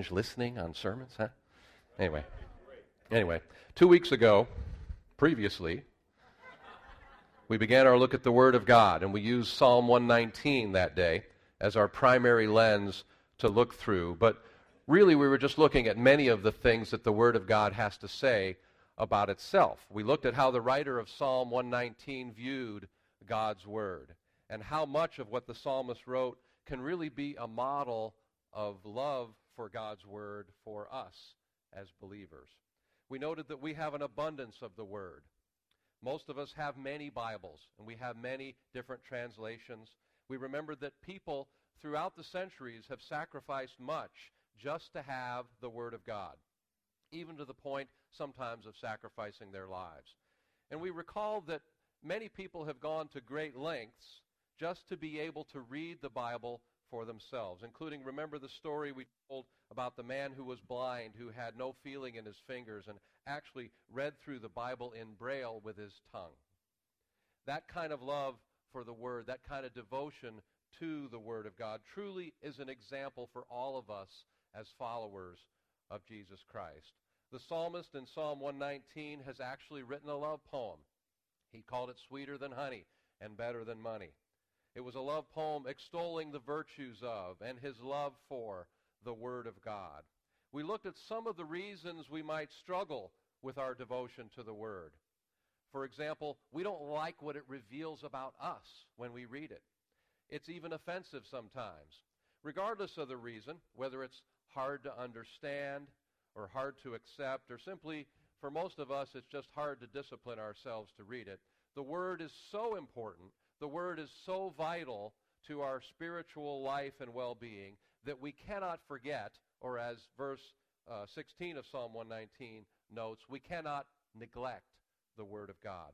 binge listening on sermons, huh? Anyway, anyway, two weeks ago, previously, we began our look at the Word of God, and we used Psalm 119 that day as our primary lens to look through. But really, we were just looking at many of the things that the Word of God has to say about itself. We looked at how the writer of Psalm 119 viewed God's Word and how much of what the psalmist wrote can really be a model of love for God's Word for us as believers. We noted that we have an abundance of the Word. Most of us have many Bibles, and we have many different translations. We remember that people throughout the centuries have sacrificed much just to have the Word of God, even to the point sometimes of sacrificing their lives. And we recall that many people have gone to great lengths just to be able to read the Bible for themselves, including, remember the story we told about the man who was blind, who had no feeling in his fingers, and actually read through the Bible in Braille with his tongue. That kind of love for the Word, that kind of devotion to the Word of God, truly is an example for all of us as followers of Jesus Christ. The psalmist in Psalm 119 has actually written a love poem. He called it Sweeter Than Honey and Better Than Money. It was a love poem extolling the virtues of and his love for the Word of God. We looked at some of the reasons we might struggle with our devotion to the Word. For example, we don't like what it reveals about us when we read it. It's even offensive sometimes. Regardless of the reason, whether it's hard to understand or hard to accept, or simply, for most of us, it's just hard to discipline ourselves to read it, the Word is so important the Word is so vital to our spiritual life and well-being that we cannot forget, or as verse uh, 16 of Psalm 119 notes, we cannot neglect the Word of God.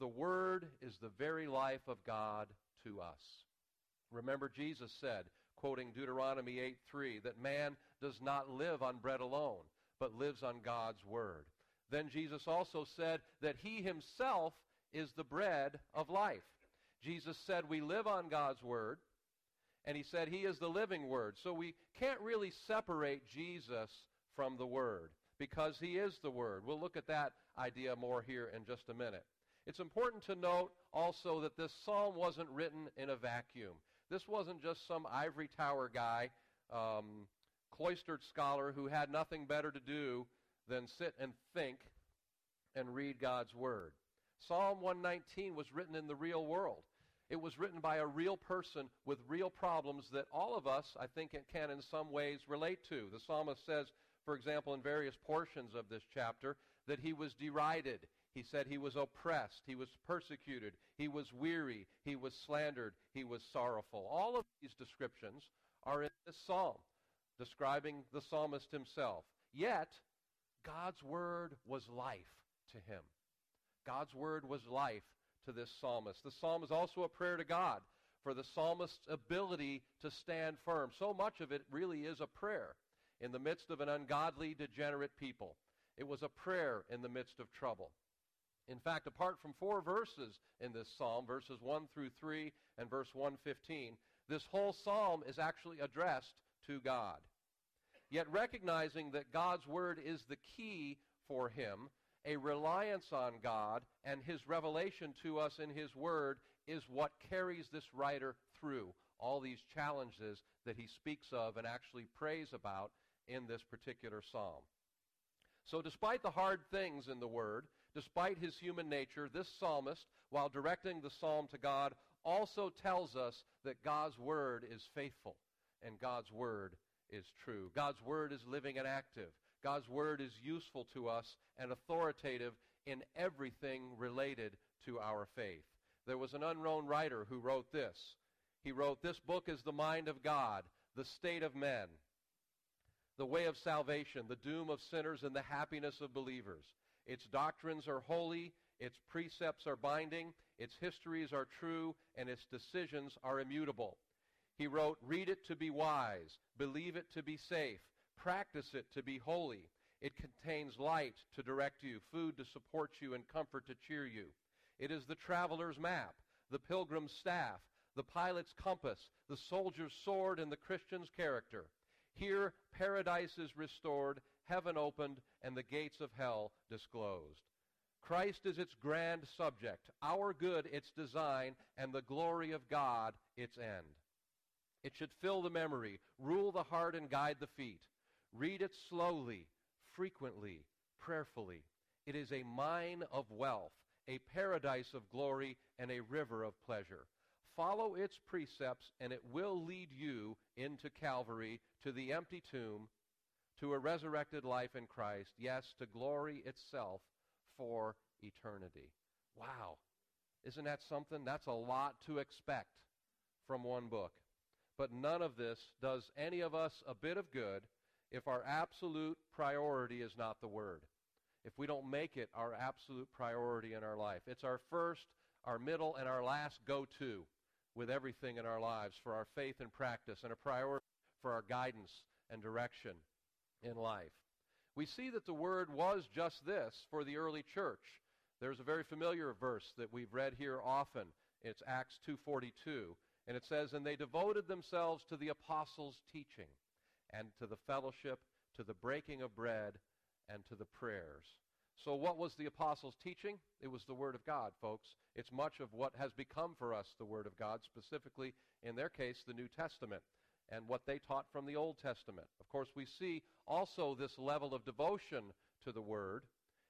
The Word is the very life of God to us. Remember, Jesus said, quoting Deuteronomy 8 3, that man does not live on bread alone, but lives on God's Word. Then Jesus also said that he himself is the bread of life. Jesus said we live on God's Word, and he said he is the living Word. So we can't really separate Jesus from the Word because he is the Word. We'll look at that idea more here in just a minute. It's important to note also that this psalm wasn't written in a vacuum. This wasn't just some ivory tower guy, um, cloistered scholar who had nothing better to do than sit and think and read God's Word. Psalm 119 was written in the real world. It was written by a real person with real problems that all of us, I think, can in some ways relate to. The psalmist says, for example, in various portions of this chapter, that he was derided. He said he was oppressed. He was persecuted. He was weary. He was slandered. He was sorrowful. All of these descriptions are in this psalm, describing the psalmist himself. Yet, God's word was life to him. God's word was life to this psalmist. The psalm is also a prayer to God for the psalmist's ability to stand firm. So much of it really is a prayer in the midst of an ungodly, degenerate people. It was a prayer in the midst of trouble. In fact, apart from four verses in this psalm, verses 1 through 3 and verse 115, this whole psalm is actually addressed to God. Yet recognizing that God's word is the key for him, a reliance on God and his revelation to us in his word is what carries this writer through all these challenges that he speaks of and actually prays about in this particular psalm. So despite the hard things in the word, despite his human nature, this psalmist, while directing the psalm to God, also tells us that God's word is faithful and God's word is true. God's word is living and active. God's word is useful to us and authoritative in everything related to our faith. There was an unknown writer who wrote this. He wrote, This book is the mind of God, the state of men, the way of salvation, the doom of sinners, and the happiness of believers. Its doctrines are holy, its precepts are binding, its histories are true, and its decisions are immutable. He wrote, Read it to be wise, believe it to be safe, Practice it to be holy. It contains light to direct you, food to support you, and comfort to cheer you. It is the traveler's map, the pilgrim's staff, the pilot's compass, the soldier's sword, and the Christian's character. Here, paradise is restored, heaven opened, and the gates of hell disclosed. Christ is its grand subject, our good its design, and the glory of God its end. It should fill the memory, rule the heart, and guide the feet. Read it slowly, frequently, prayerfully. It is a mine of wealth, a paradise of glory, and a river of pleasure. Follow its precepts, and it will lead you into Calvary, to the empty tomb, to a resurrected life in Christ, yes, to glory itself for eternity. Wow. Isn't that something? That's a lot to expect from one book. But none of this does any of us a bit of good if our absolute priority is not the Word. If we don't make it our absolute priority in our life. It's our first, our middle, and our last go to with everything in our lives for our faith and practice and a priority for our guidance and direction in life. We see that the Word was just this for the early church. There's a very familiar verse that we've read here often. It's Acts 2:42, and it says, "And they devoted themselves to the apostles' teaching, and to the fellowship, to the breaking of bread, and to the prayers." So what was the apostles' teaching? It was the Word of God, folks. It's much of what has become for us the Word of God, specifically, in their case, the New Testament and what they taught from the Old Testament. Of course, we see also this level of devotion to the Word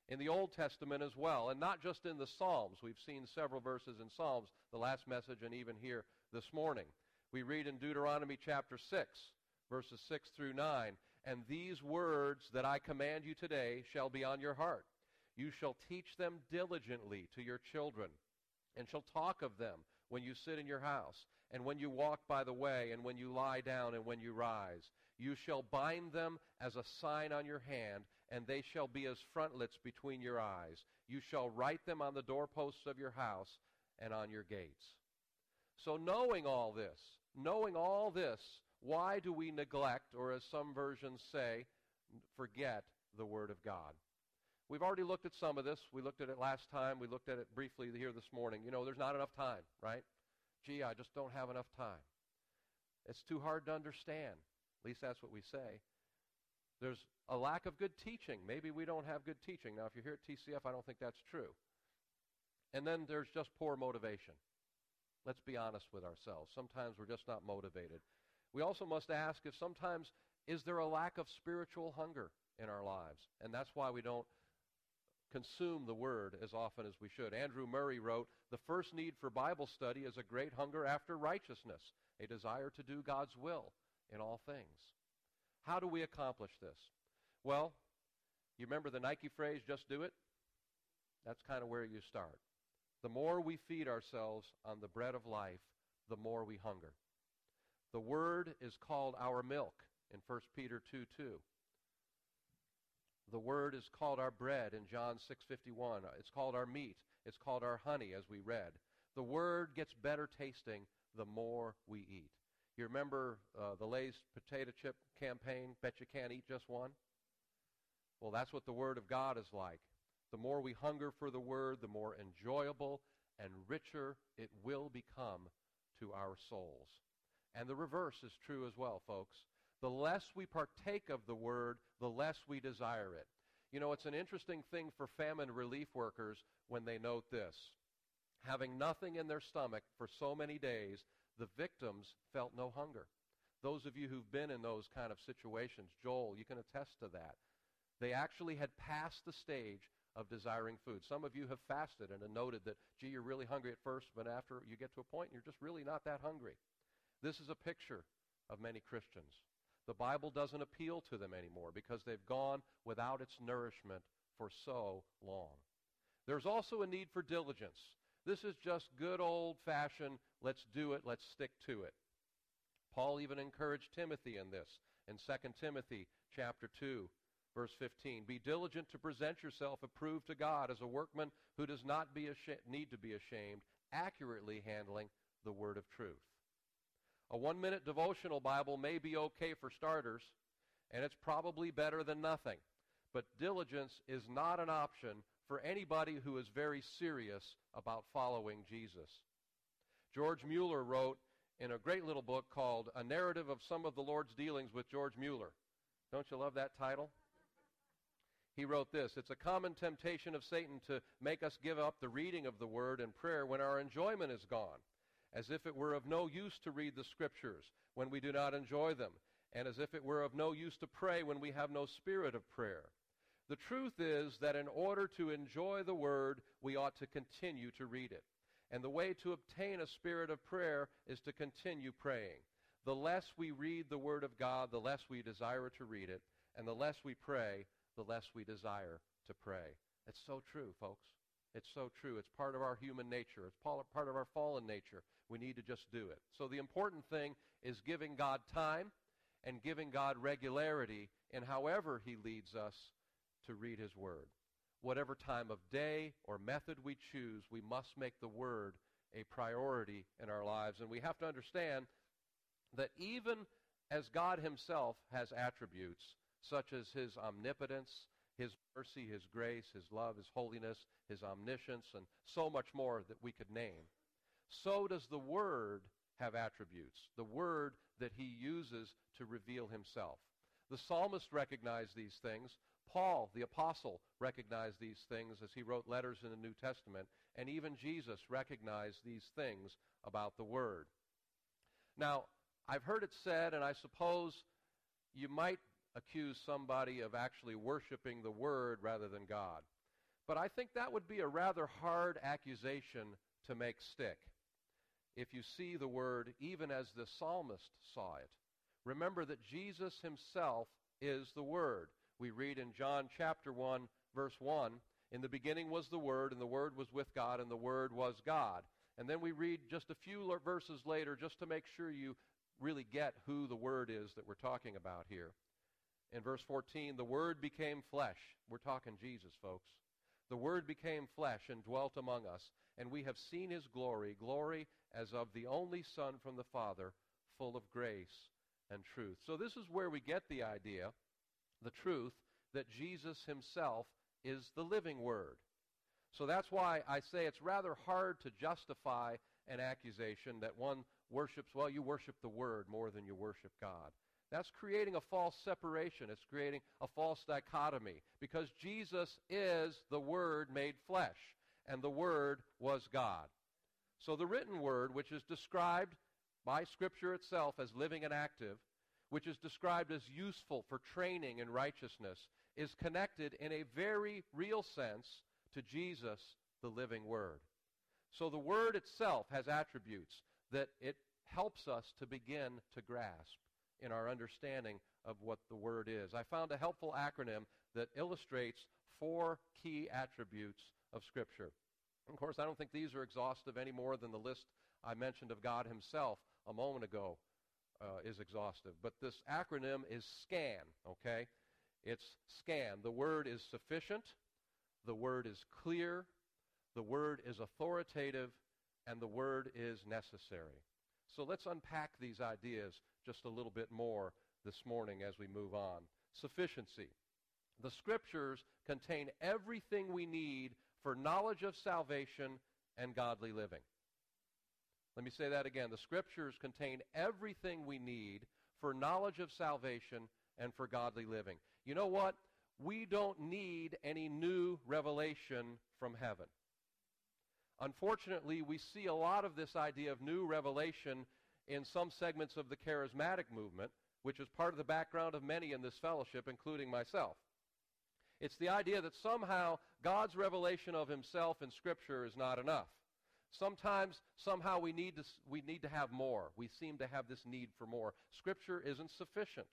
in the Old Testament as well, and not just in the Psalms. We've seen several verses in Psalms, the last message, and even here this morning. We read in Deuteronomy chapter 6, verses 6 through 9, And these words that I command you today shall be on your heart. You shall teach them diligently to your children and shall talk of them when you sit in your house, and when you walk by the way, and when you lie down, and when you rise. You shall bind them as a sign on your hand, and they shall be as frontlets between your eyes. You shall write them on the doorposts of your house and on your gates. So, knowing all this, knowing all this, why do we neglect, or as some versions say, forget the Word of God? We've already looked at some of this. We looked at it last time. We looked at it briefly here this morning. You know, there's not enough time, right? Gee, I just don't have enough time. It's too hard to understand. At least that's what we say. There's a lack of good teaching. Maybe we don't have good teaching. Now, if you're here at TCF, I don't think that's true. And then there's just poor motivation. Let's be honest with ourselves. Sometimes we're just not motivated. We also must ask if sometimes is there a lack of spiritual hunger in our lives? And that's why we don't consume the Word as often as we should. Andrew Murray wrote, The first need for Bible study is a great hunger after righteousness, a desire to do God's will in all things. How do we accomplish this? Well, you remember the Nike phrase, just do it? That's kind of where you start. The more we feed ourselves on the bread of life, the more we hunger. The Word is called our milk in 1 Peter 2 2. The word is called our bread in John 6:51. It's called our meat. It's called our honey as we read. The word gets better tasting the more we eat. You remember uh, the Lay's potato chip campaign, bet you can't eat just one? Well, that's what the word of God is like. The more we hunger for the word, the more enjoyable and richer it will become to our souls. And the reverse is true as well, folks the less we partake of the word, the less we desire it. You know, it's an interesting thing for famine relief workers when they note this. Having nothing in their stomach for so many days, the victims felt no hunger. Those of you who've been in those kind of situations, Joel, you can attest to that. They actually had passed the stage of desiring food. Some of you have fasted and have noted that, gee, you're really hungry at first, but after you get to a point, you're just really not that hungry. This is a picture of many Christians. The Bible doesn't appeal to them anymore because they've gone without its nourishment for so long. There's also a need for diligence. This is just good old fashioned, let's do it, let's stick to it. Paul even encouraged Timothy in this in 2 Timothy chapter 2 verse 15. Be diligent to present yourself approved to God as a workman who does not be need to be ashamed, accurately handling the word of truth. A one minute devotional Bible may be okay for starters, and it's probably better than nothing. But diligence is not an option for anybody who is very serious about following Jesus. George Mueller wrote in a great little book called A Narrative of Some of the Lord's Dealings with George Mueller. Don't you love that title? He wrote this It's a common temptation of Satan to make us give up the reading of the Word and prayer when our enjoyment is gone, as if it were of no use to read the Scriptures when we do not enjoy them, and as if it were of no use to pray when we have no spirit of prayer. The truth is that in order to enjoy the Word, we ought to continue to read it. And the way to obtain a spirit of prayer is to continue praying. The less we read the Word of God, the less we desire to read it. And the less we pray, the less we desire to pray. It's so true, folks. It's so true. It's part of our human nature. It's part of our fallen nature. We need to just do it. So the important thing is giving God time and giving God regularity in however He leads us to read His Word. Whatever time of day or method we choose, we must make the Word a priority in our lives. And we have to understand that even as God Himself has attributes, such as His omnipotence, His mercy, His grace, His love, His holiness, His omniscience, and so much more that we could name, so does the Word have attributes, the Word that He uses to reveal Himself. The psalmist recognized these things. Paul, the apostle, recognized these things as he wrote letters in the New Testament, and even Jesus recognized these things about the Word. Now, I've heard it said, and I suppose you might accuse somebody of actually worshiping the Word rather than God. But I think that would be a rather hard accusation to make stick if you see the Word even as the psalmist saw it. Remember that Jesus himself is the Word. We read in John chapter 1, verse 1, In the beginning was the Word, and the Word was with God, and the Word was God. And then we read just a few verses later, just to make sure you really get who the Word is that we're talking about here. In verse 14, the Word became flesh. We're talking Jesus, folks. The Word became flesh and dwelt among us, and we have seen his glory, glory as of the only Son from the Father, full of grace and truth. So this is where we get the idea, the truth, that Jesus himself is the living Word. So that's why I say it's rather hard to justify an accusation that one worships, well, you worship the Word more than you worship God. That's creating a false separation. It's creating a false dichotomy because Jesus is the Word made flesh, and the Word was God. So the written Word, which is described by Scripture itself as living and active, which is described as useful for training in righteousness, is connected in a very real sense to Jesus, the living Word. So the Word itself has attributes that it helps us to begin to grasp in our understanding of what the Word is. I found a helpful acronym that illustrates four key attributes of Scripture. Of course, I don't think these are exhaustive any more than the list I mentioned of God Himself a moment ago uh, is exhaustive. But this acronym is SCAN, okay? It's SCAN. The word is sufficient, the word is clear, the word is authoritative, and the word is necessary. So let's unpack these ideas just a little bit more this morning as we move on. Sufficiency. The scriptures contain everything we need for knowledge of salvation and godly living. Let me say that again. The scriptures contain everything we need for knowledge of salvation and for godly living. You know what? We don't need any new revelation from heaven. Unfortunately, we see a lot of this idea of new revelation in some segments of the charismatic movement, which is part of the background of many in this fellowship, including myself. It's the idea that somehow God's revelation of himself in Scripture is not enough. Sometimes, somehow, we need, to, we need to have more. We seem to have this need for more. Scripture isn't sufficient.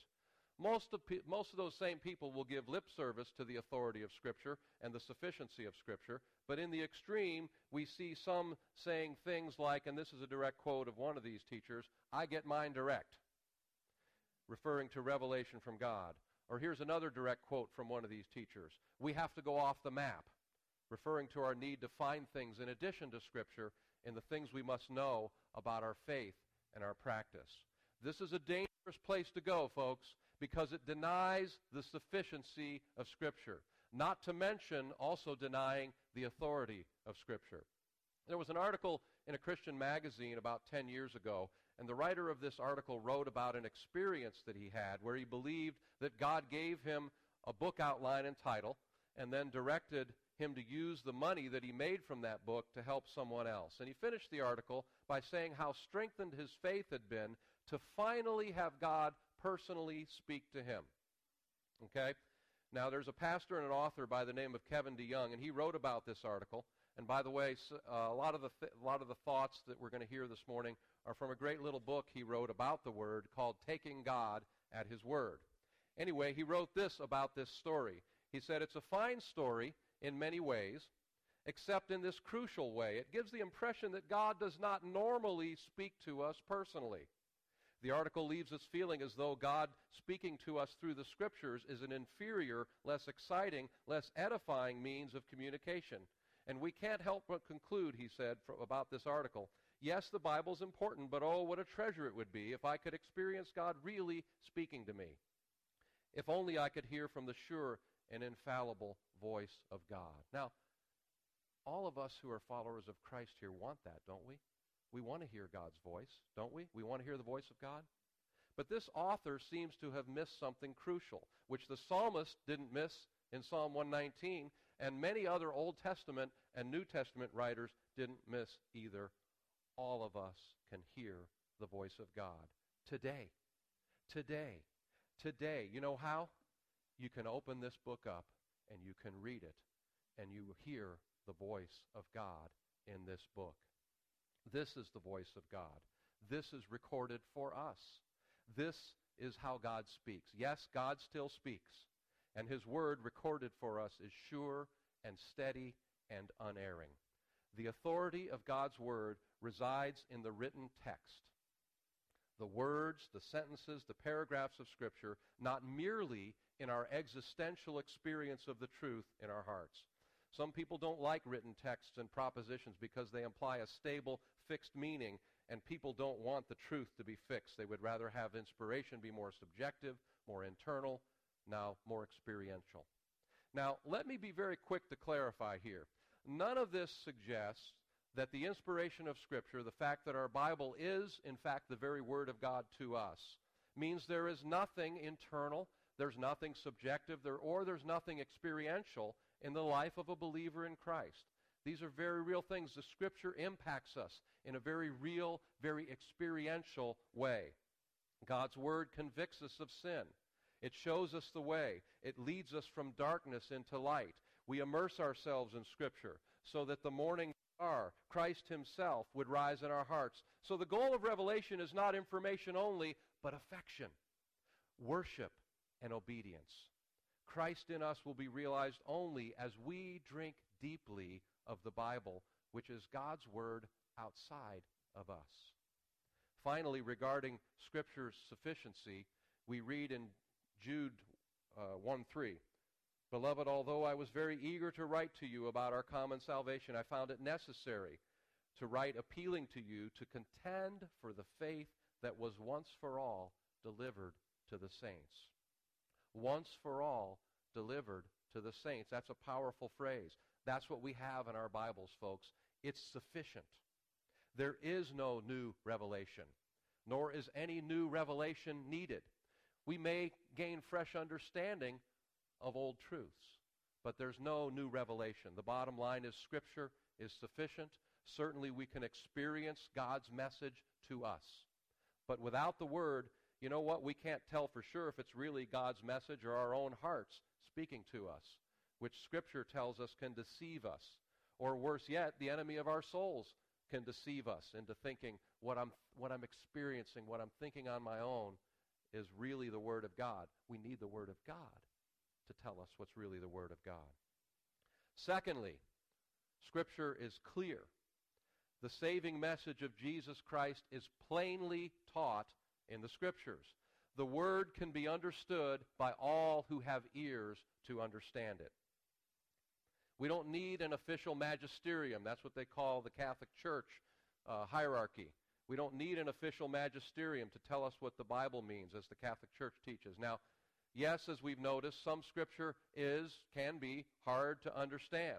Most of, most of those same people will give lip service to the authority of Scripture and the sufficiency of Scripture, but in the extreme, we see some saying things like, and this is a direct quote of one of these teachers, I get mine direct, referring to revelation from God. Or here's another direct quote from one of these teachers We have to go off the map, referring to our need to find things in addition to Scripture in the things we must know about our faith and our practice. This is a dangerous place to go, folks, because it denies the sufficiency of Scripture, not to mention also denying the authority of Scripture. There was an article in a Christian magazine about 10 years ago, And the writer of this article wrote about an experience that he had where he believed that God gave him a book outline and title and then directed him to use the money that he made from that book to help someone else. And he finished the article by saying how strengthened his faith had been to finally have God personally speak to him. Okay? Now, there's a pastor and an author by the name of Kevin DeYoung, and he wrote about this article. And by the way, uh, a, lot of the th- a lot of the thoughts that we're going to hear this morning are from a great little book he wrote about the Word called Taking God at His Word. Anyway, he wrote this about this story. He said, It's a fine story in many ways, except in this crucial way. It gives the impression that God does not normally speak to us personally. The article leaves us feeling as though God speaking to us through the Scriptures is an inferior, less exciting, less edifying means of communication. And we can't help but conclude, he said about this article, yes, the Bible's important, but oh, what a treasure it would be if I could experience God really speaking to me. If only I could hear from the sure and infallible voice of God. Now, all of us who are followers of Christ here want that, don't we? We want to hear God's voice, don't we? We want to hear the voice of God. But this author seems to have missed something crucial, which the psalmist didn't miss in Psalm 119, and many other Old Testament and New Testament writers didn't miss either. All of us can hear the voice of God today. Today. Today. You know how? You can open this book up and you can read it, and you hear the voice of God in this book. This is the voice of God. This is recorded for us. This is how God speaks. Yes, God still speaks, and his word recorded for us is sure and steady and unerring. The authority of God's word resides in the written text. The words, the sentences, the paragraphs of Scripture, not merely in our existential experience of the truth in our hearts. Some people don't like written texts and propositions because they imply a stable, fixed meaning, and people don't want the truth to be fixed. They would rather have inspiration be more subjective, more internal, now more experiential. Now, let me be very quick to clarify here. None of this suggests that the inspiration of Scripture, the fact that our Bible is, in fact, the very Word of God to us, means there is nothing internal, there's nothing subjective, there, or there's nothing experiential in the life of a believer in Christ. These are very real things. The Scripture impacts us in a very real, very experiential way. God's Word convicts us of sin. It shows us the way. It leads us from darkness into light. We immerse ourselves in Scripture so that the morning star, Christ Himself, would rise in our hearts. So the goal of Revelation is not information only, but affection, worship, and obedience. Christ in us will be realized only as we drink deeply of the Bible, which is God's Word outside of us. Finally, regarding Scripture's sufficiency, we read in Jude uh, 1 3. Beloved, although I was very eager to write to you about our common salvation, I found it necessary to write appealing to you to contend for the faith that was once for all delivered to the saints once for all delivered to the saints. That's a powerful phrase. That's what we have in our Bibles, folks. It's sufficient. There is no new revelation, nor is any new revelation needed. We may gain fresh understanding of old truths, but there's no new revelation. The bottom line is Scripture is sufficient. Certainly, we can experience God's message to us. But without the Word, you know what? We can't tell for sure if it's really God's message or our own hearts speaking to us, which Scripture tells us can deceive us. Or worse yet, the enemy of our souls can deceive us into thinking what I'm, what I'm experiencing, what I'm thinking on my own is really the Word of God. We need the Word of God to tell us what's really the Word of God. Secondly, Scripture is clear. The saving message of Jesus Christ is plainly taught in the Scriptures. The Word can be understood by all who have ears to understand it. We don't need an official magisterium. That's what they call the Catholic Church uh, hierarchy. We don't need an official magisterium to tell us what the Bible means, as the Catholic Church teaches. Now, yes, as we've noticed, some Scripture is, can be, hard to understand.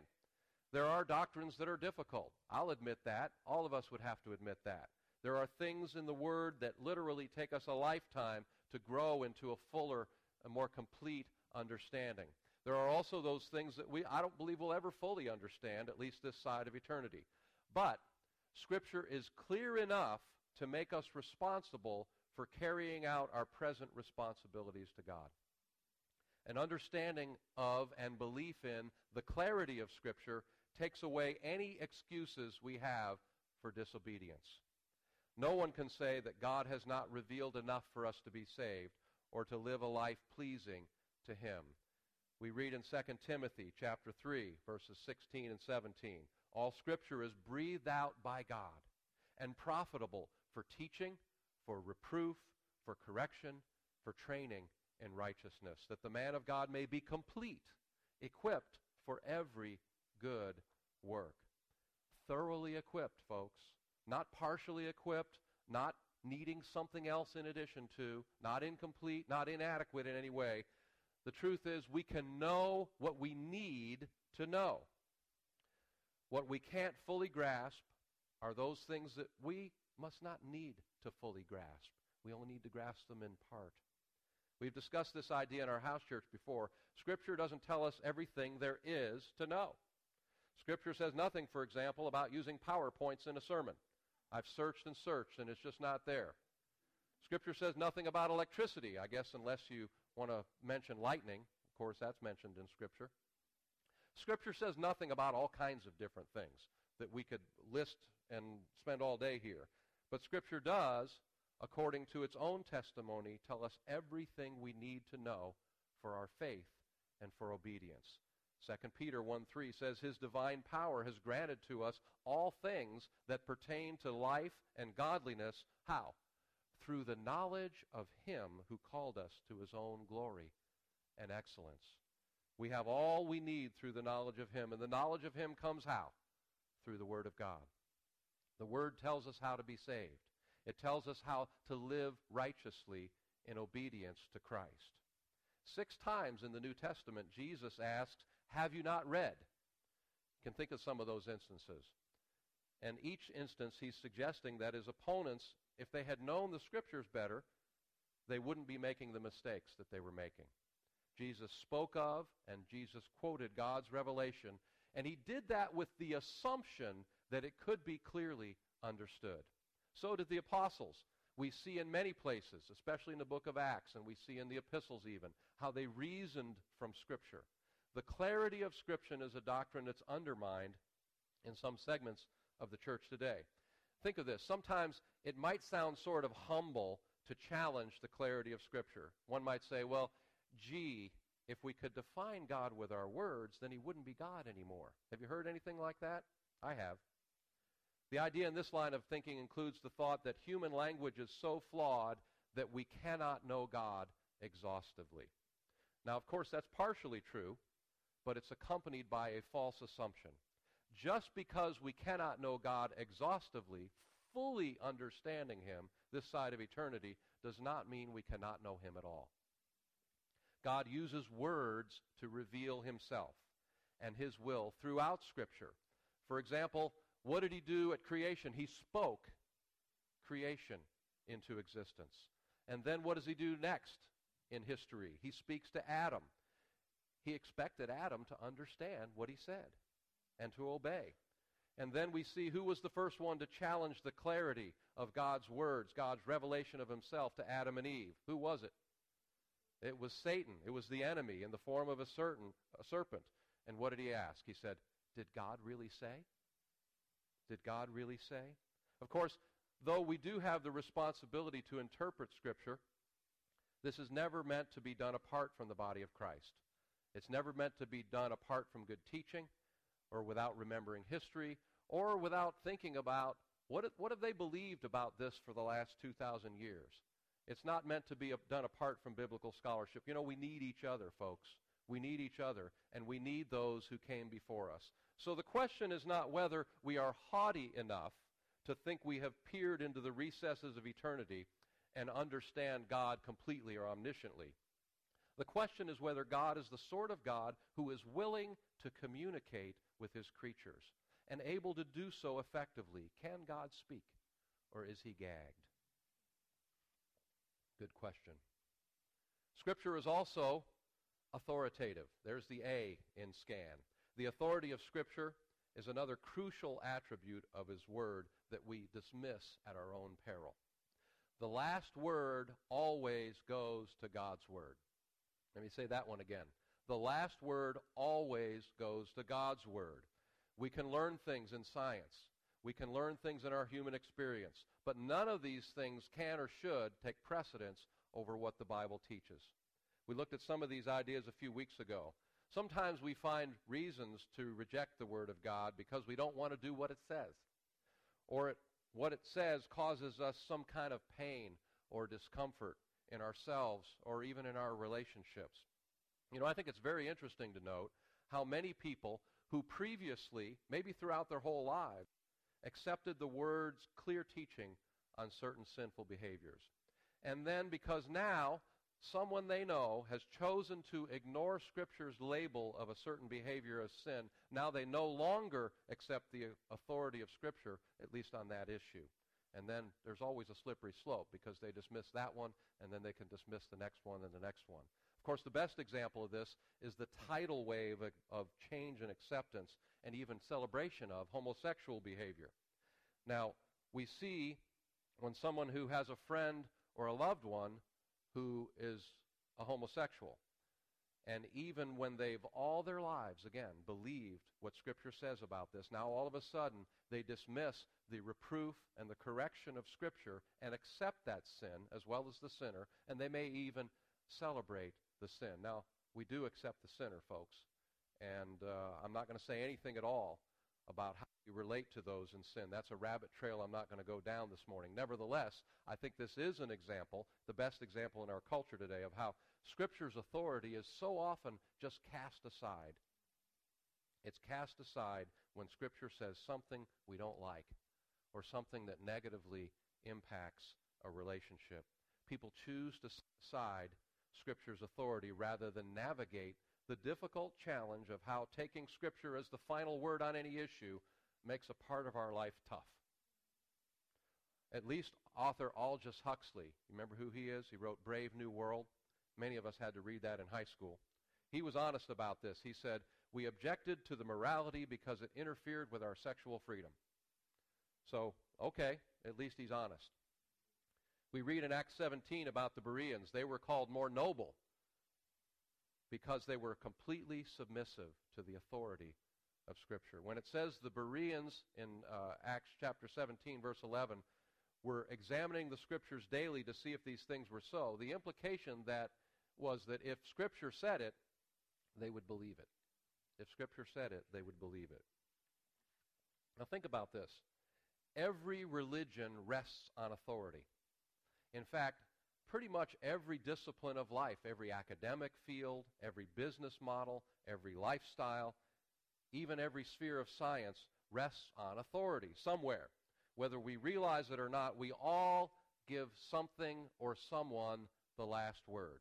There are doctrines that are difficult. I'll admit that. All of us would have to admit that. There are things in the Word that literally take us a lifetime to grow into a fuller, a more complete understanding. There are also those things that we, I don't believe we'll ever fully understand, at least this side of eternity. But Scripture is clear enough to make us responsible for carrying out our present responsibilities to God. An understanding of and belief in the clarity of Scripture takes away any excuses we have for disobedience. No one can say that God has not revealed enough for us to be saved or to live a life pleasing to him. We read in 2 Timothy chapter 3 verses 16 and 17, all scripture is breathed out by God and profitable for teaching, for reproof, for correction, for training in righteousness, that the man of God may be complete, equipped for every good work. Thoroughly equipped, folks not partially equipped, not needing something else in addition to, not incomplete, not inadequate in any way. The truth is, we can know what we need to know. What we can't fully grasp are those things that we must not need to fully grasp. We only need to grasp them in part. We've discussed this idea in our house church before. Scripture doesn't tell us everything there is to know. Scripture says nothing, for example, about using PowerPoints in a sermon. I've searched and searched, and it's just not there. Scripture says nothing about electricity, I guess, unless you want to mention lightning. Of course, that's mentioned in Scripture. Scripture says nothing about all kinds of different things that we could list and spend all day here. But Scripture does, according to its own testimony, tell us everything we need to know for our faith and for obedience. 2 Peter 1 3 says, His divine power has granted to us all things that pertain to life and godliness. How? Through the knowledge of Him who called us to His own glory and excellence. We have all we need through the knowledge of Him. And the knowledge of Him comes how? Through the Word of God. The Word tells us how to be saved, it tells us how to live righteously in obedience to Christ. Six times in the New Testament, Jesus asks, Have you not read? You can think of some of those instances. And each instance, he's suggesting that his opponents, if they had known the Scriptures better, they wouldn't be making the mistakes that they were making. Jesus spoke of and Jesus quoted God's revelation, and he did that with the assumption that it could be clearly understood. So did the apostles we see in many places, especially in the book of Acts, and we see in the epistles even, how they reasoned from Scripture. The clarity of Scripture is a doctrine that's undermined in some segments of the church today. Think of this. Sometimes it might sound sort of humble to challenge the clarity of Scripture. One might say, well, gee, if we could define God with our words, then he wouldn't be God anymore. Have you heard anything like that? I have. The idea in this line of thinking includes the thought that human language is so flawed that we cannot know God exhaustively. Now, of course, that's partially true, but it's accompanied by a false assumption. Just because we cannot know God exhaustively, fully understanding Him this side of eternity, does not mean we cannot know Him at all. God uses words to reveal Himself and His will throughout Scripture. For example, what did he do at creation? He spoke creation into existence. And then what does he do next in history? He speaks to Adam. He expected Adam to understand what he said and to obey. And then we see who was the first one to challenge the clarity of God's words, God's revelation of himself to Adam and Eve. Who was it? It was Satan. It was the enemy in the form of a, certain, a serpent. And what did he ask? He said, Did God really say? Did God really say? Of course, though we do have the responsibility to interpret Scripture, this is never meant to be done apart from the body of Christ. It's never meant to be done apart from good teaching or without remembering history or without thinking about what, what have they believed about this for the last 2,000 years. It's not meant to be done apart from biblical scholarship. You know, we need each other, folks. We need each other, and we need those who came before us. So the question is not whether we are haughty enough to think we have peered into the recesses of eternity and understand God completely or omnisciently. The question is whether God is the sort of God who is willing to communicate with his creatures and able to do so effectively. Can God speak? or is he gagged? Good question. Scripture is also authoritative. There's the A in scan. The authority of Scripture is another crucial attribute of His Word that we dismiss at our own peril. The last word always goes to God's Word. Let me say that one again. The last word always goes to God's Word. We can learn things in science. We can learn things in our human experience. But none of these things can or should take precedence over what the Bible teaches. We looked at some of these ideas a few weeks ago. Sometimes we find reasons to reject the Word of God because we don't want to do what it says. Or it, what it says causes us some kind of pain or discomfort in ourselves or even in our relationships. You know, I think it's very interesting to note how many people who previously, maybe throughout their whole lives, accepted the Word's clear teaching on certain sinful behaviors. And then because now someone they know has chosen to ignore Scripture's label of a certain behavior as sin, now they no longer accept the authority of Scripture, at least on that issue. And then there's always a slippery slope because they dismiss that one, and then they can dismiss the next one and the next one. Of course, the best example of this is the tidal wave of change and acceptance and even celebration of homosexual behavior. Now, we see when someone who has a friend or a loved one who is a homosexual. And even when they've all their lives, again, believed what Scripture says about this, now all of a sudden they dismiss the reproof and the correction of Scripture and accept that sin as well as the sinner, and they may even celebrate the sin. Now, we do accept the sinner, folks, and uh, I'm not going to say anything at all about how you relate to those in sin. That's a rabbit trail I'm not going to go down this morning. Nevertheless, I think this is an example, the best example in our culture today, of how Scripture's authority is so often just cast aside. It's cast aside when Scripture says something we don't like or something that negatively impacts a relationship. People choose to side Scripture's authority rather than navigate the difficult challenge of how taking Scripture as the final word on any issue makes a part of our life tough. At least author Aldous Huxley, you remember who he is? He wrote Brave New World. Many of us had to read that in high school. He was honest about this. He said, We objected to the morality because it interfered with our sexual freedom. So, okay, at least he's honest. We read in Acts 17 about the Bereans. They were called more noble because they were completely submissive to the authority of Scripture. When it says the Bereans in uh, Acts chapter 17, verse 11, were examining the Scriptures daily to see if these things were so, the implication that was that if Scripture said it, they would believe it. If Scripture said it, they would believe it. Now think about this. Every religion rests on authority. In fact, pretty much every discipline of life, every academic field, every business model, every lifestyle, even every sphere of science rests on authority somewhere. Whether we realize it or not, we all give something or someone the last word.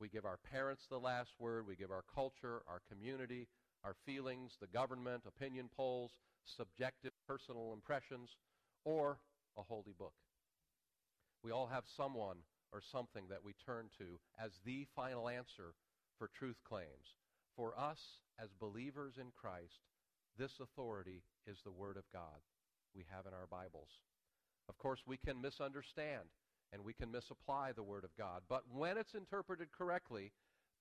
We give our parents the last word. We give our culture, our community, our feelings, the government, opinion polls, subjective personal impressions, or a holy book. We all have someone or something that we turn to as the final answer for truth claims. For us, as believers in Christ, this authority is the Word of God we have in our Bibles. Of course, we can misunderstand and we can misapply the Word of God, but when it's interpreted correctly,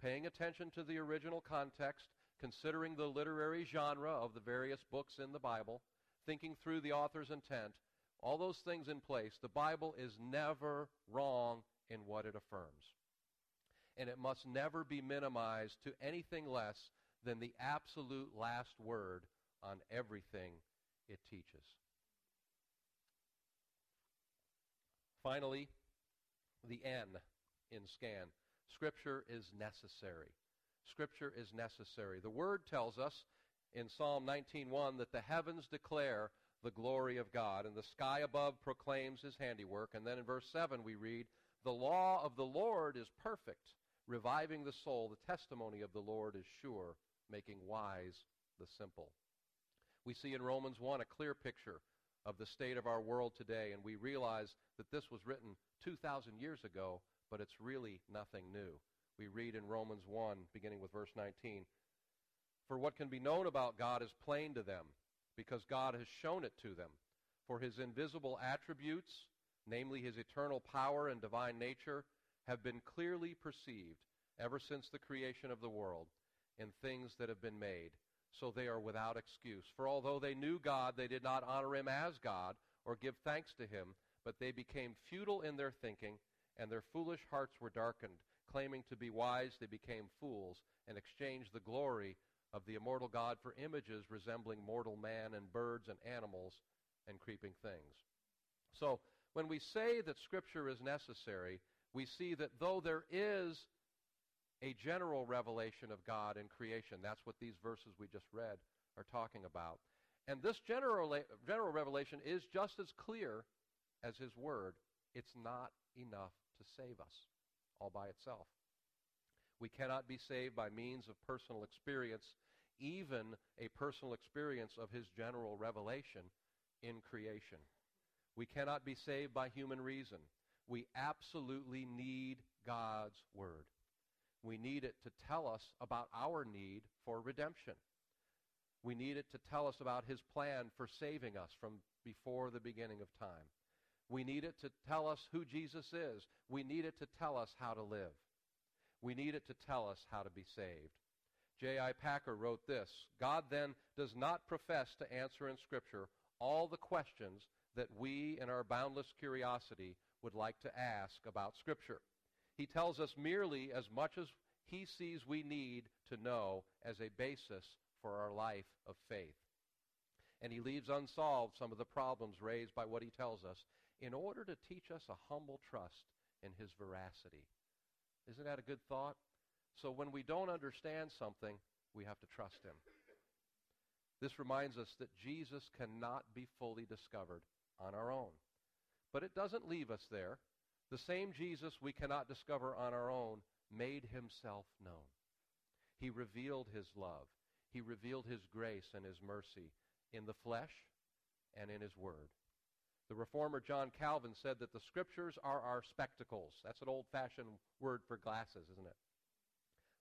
paying attention to the original context, considering the literary genre of the various books in the Bible, thinking through the author's intent, all those things in place, the Bible is never wrong in what it affirms. And it must never be minimized to anything less than the absolute last word on everything it teaches. Finally, the N in scan. Scripture is necessary. Scripture is necessary. The Word tells us in Psalm 19.1 that the heavens declare the glory of God, and the sky above proclaims his handiwork. And then in verse 7 we read, the law of the Lord is perfect, reviving the soul. The testimony of the Lord is sure, making wise the simple. We see in Romans 1 a clear picture of the state of our world today, and we realize that this was written 2,000 years ago, but it's really nothing new. We read in Romans 1, beginning with verse 19 For what can be known about God is plain to them, because God has shown it to them. For his invisible attributes, namely his eternal power and divine nature, have been clearly perceived ever since the creation of the world in things that have been made. So they are without excuse. For although they knew God, they did not honor him as God or give thanks to him, but they became futile in their thinking, and their foolish hearts were darkened. Claiming to be wise, they became fools and exchanged the glory of the immortal God for images resembling mortal man and birds and animals and creeping things. So, when we say that Scripture is necessary, we see that though there is a general revelation of God in creation, that's what these verses we just read are talking about. And this general, general revelation is just as clear as His Word. It's not enough to save us all by itself. We cannot be saved by means of personal experience, even a personal experience of His general revelation in creation. We cannot be saved by human reason. We absolutely need God's Word. We need it to tell us about our need for redemption. We need it to tell us about His plan for saving us from before the beginning of time. We need it to tell us who Jesus is. We need it to tell us how to live. We need it to tell us how to be saved. J.I. Packer wrote this God then does not profess to answer in Scripture all the questions that we, in our boundless curiosity, would like to ask about Scripture. He tells us merely as much as he sees we need to know as a basis for our life of faith. And he leaves unsolved some of the problems raised by what he tells us in order to teach us a humble trust in his veracity. Isn't that a good thought? So when we don't understand something, we have to trust him. This reminds us that Jesus cannot be fully discovered on our own. But it doesn't leave us there. The same Jesus we cannot discover on our own made himself known. He revealed his love. He revealed his grace and his mercy in the flesh and in his word. The reformer John Calvin said that the scriptures are our spectacles. That's an old fashioned word for glasses, isn't it?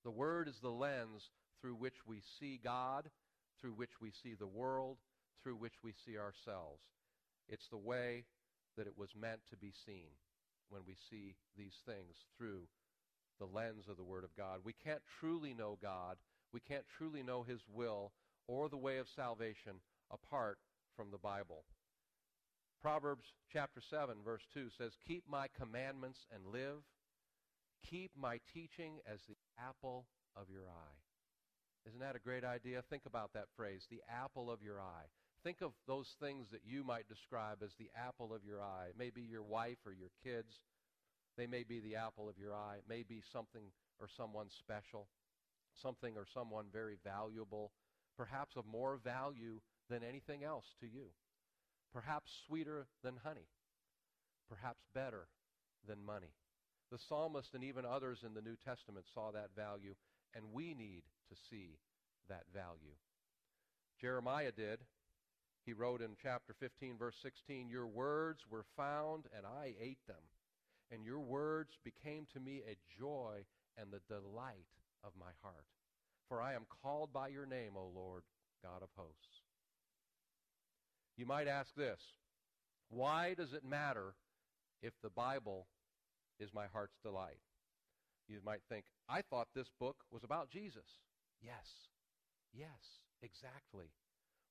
The word is the lens through which we see God through which we see the world, through which we see ourselves. It's the way that it was meant to be seen when we see these things through the lens of the Word of God. We can't truly know God, we can't truly know His will or the way of salvation apart from the Bible. Proverbs chapter 7, verse 2 says, Keep my commandments and live. Keep my teaching as the apple of your eye. Isn't that a great idea? Think about that phrase, the apple of your eye. Think of those things that you might describe as the apple of your eye. Maybe your wife or your kids. They may be the apple of your eye. Maybe something or someone special, something or someone very valuable, perhaps of more value than anything else to you, perhaps sweeter than honey, perhaps better than money. The psalmist and even others in the New Testament saw that value and we need to see that value. Jeremiah did. He wrote in chapter 15, verse 16, Your words were found, and I ate them. And your words became to me a joy and the delight of my heart. For I am called by your name, O Lord, God of hosts. You might ask this Why does it matter if the Bible is my heart's delight? You might think, I thought this book was about Jesus. Yes, yes, exactly.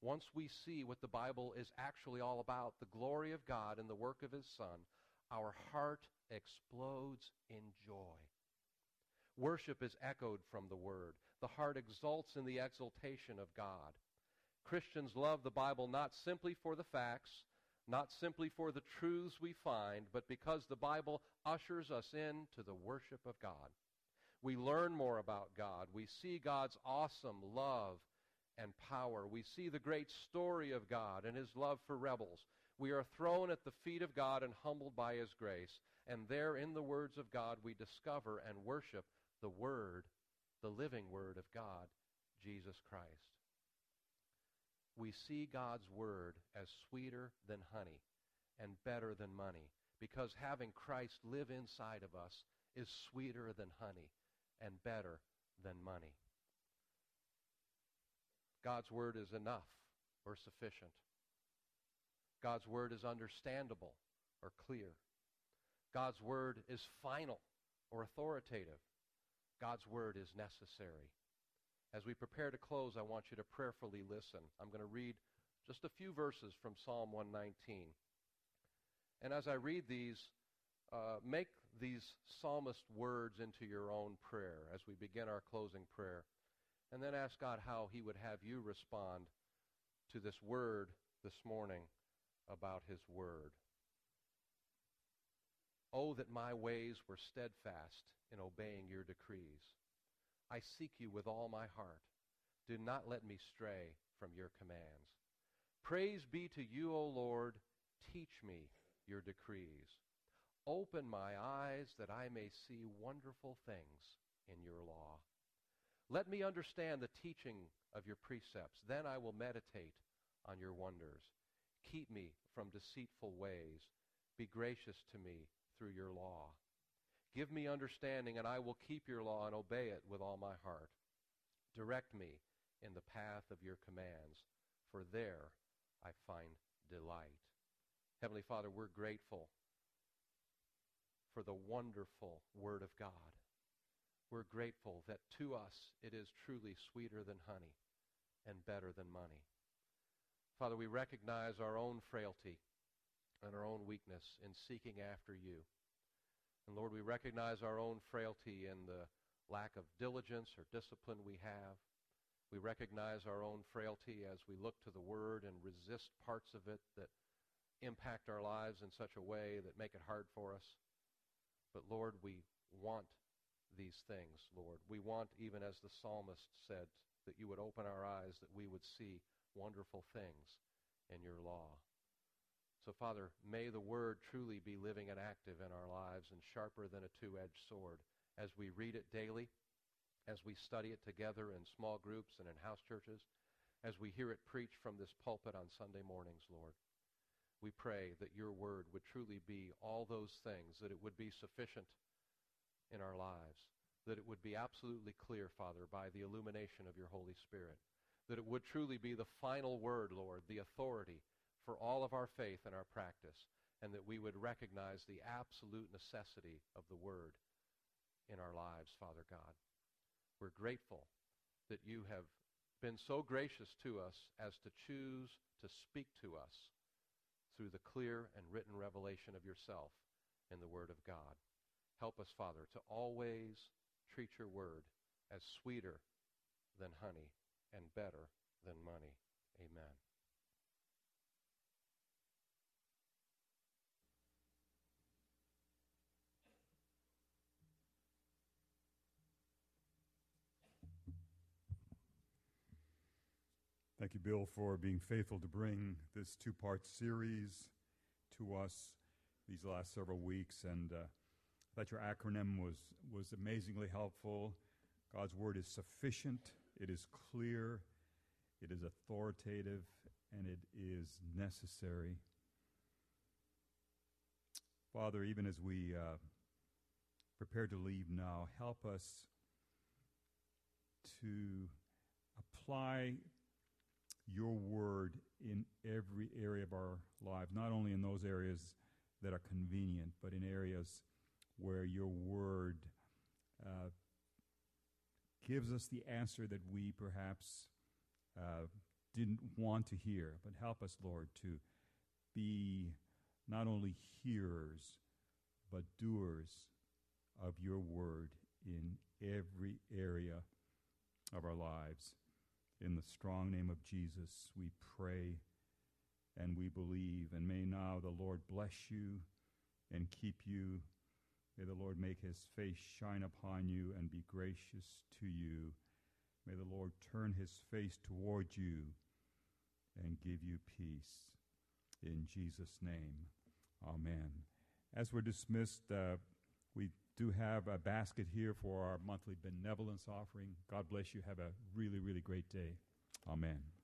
Once we see what the Bible is actually all about, the glory of God and the work of His Son, our heart explodes in joy. Worship is echoed from the Word. The heart exults in the exaltation of God. Christians love the Bible not simply for the facts, not simply for the truths we find, but because the Bible ushers us in to the worship of God. We learn more about God. We see God's awesome love and power. We see the great story of God and his love for rebels. We are thrown at the feet of God and humbled by his grace. And there, in the words of God, we discover and worship the Word, the living Word of God, Jesus Christ. we see God's Word as sweeter than honey and better than money because having Christ live inside of us is sweeter than honey and better than money. God's Word is enough or sufficient. God's Word is understandable or clear. God's Word is final or authoritative. God's Word is necessary. As we prepare to close, I want you to prayerfully listen. I'm going to read just a few verses from Psalm 119. And as I read these, uh, make these psalmist words into your own prayer as we begin our closing prayer. And then ask God how He would have you respond to this word this morning about His Word. Oh, that my ways were steadfast in obeying your decrees. I seek you with all my heart. Do not let me stray from your commands. Praise be to you, O Lord. Teach me your decrees. Open my eyes that I may see wonderful things in your law. Let me understand the teaching of your precepts. Then I will meditate on your wonders. Keep me from deceitful ways. Be gracious to me through your law. Give me understanding, and I will keep your law and obey it with all my heart. Direct me in the path of your commands, for there I find delight. Heavenly Father, we're grateful for the wonderful Word of God. We're grateful that to us it is truly sweeter than honey and better than money. Father, we recognize our own frailty and our own weakness in seeking after you. And Lord, we recognize our own frailty in the lack of diligence or discipline we have. We recognize our own frailty as we look to the Word and resist parts of it that impact our lives in such a way that make it hard for us. But Lord, we want these things, Lord. We want, even as the psalmist said, that you would open our eyes, that we would see wonderful things in your law. So, Father, may the Word truly be living and active in our lives and sharper than a two edged sword as we read it daily, as we study it together in small groups and in house churches, as we hear it preached from this pulpit on Sunday mornings, Lord. We pray that your Word would truly be all those things, that it would be sufficient in our lives, that it would be absolutely clear, Father, by the illumination of your Holy Spirit, that it would truly be the final word, Lord, the authority for all of our faith and our practice, and that we would recognize the absolute necessity of the Word in our lives, Father God. We're grateful that you have been so gracious to us as to choose to speak to us through the clear and written revelation of yourself in the Word of God. Help us, Father, to always treat your Word as sweeter than honey and better than money. Amen. Thank you, Bill, for being faithful to bring this two part series to us these last several weeks. And uh, Thought your acronym was, was amazingly helpful. God's Word is sufficient, it is clear, it is authoritative, and it is necessary. Father, even as we uh, prepare to leave now, help us to apply your word in every area of our lives, not only in those areas that are convenient, but in areas where your word uh, gives us the answer that we perhaps uh, didn't want to hear. But help us, Lord, to be not only hearers, but doers of your word in every area of our lives. In the strong name of Jesus, we pray and we believe. And may now the Lord bless you and keep you. May the Lord make his face shine upon you and be gracious to you. May the Lord turn his face toward you and give you peace. In Jesus' name, amen. As we're dismissed, uh, we do have a basket here for our monthly benevolence offering. God bless you. Have a really, really great day. Amen.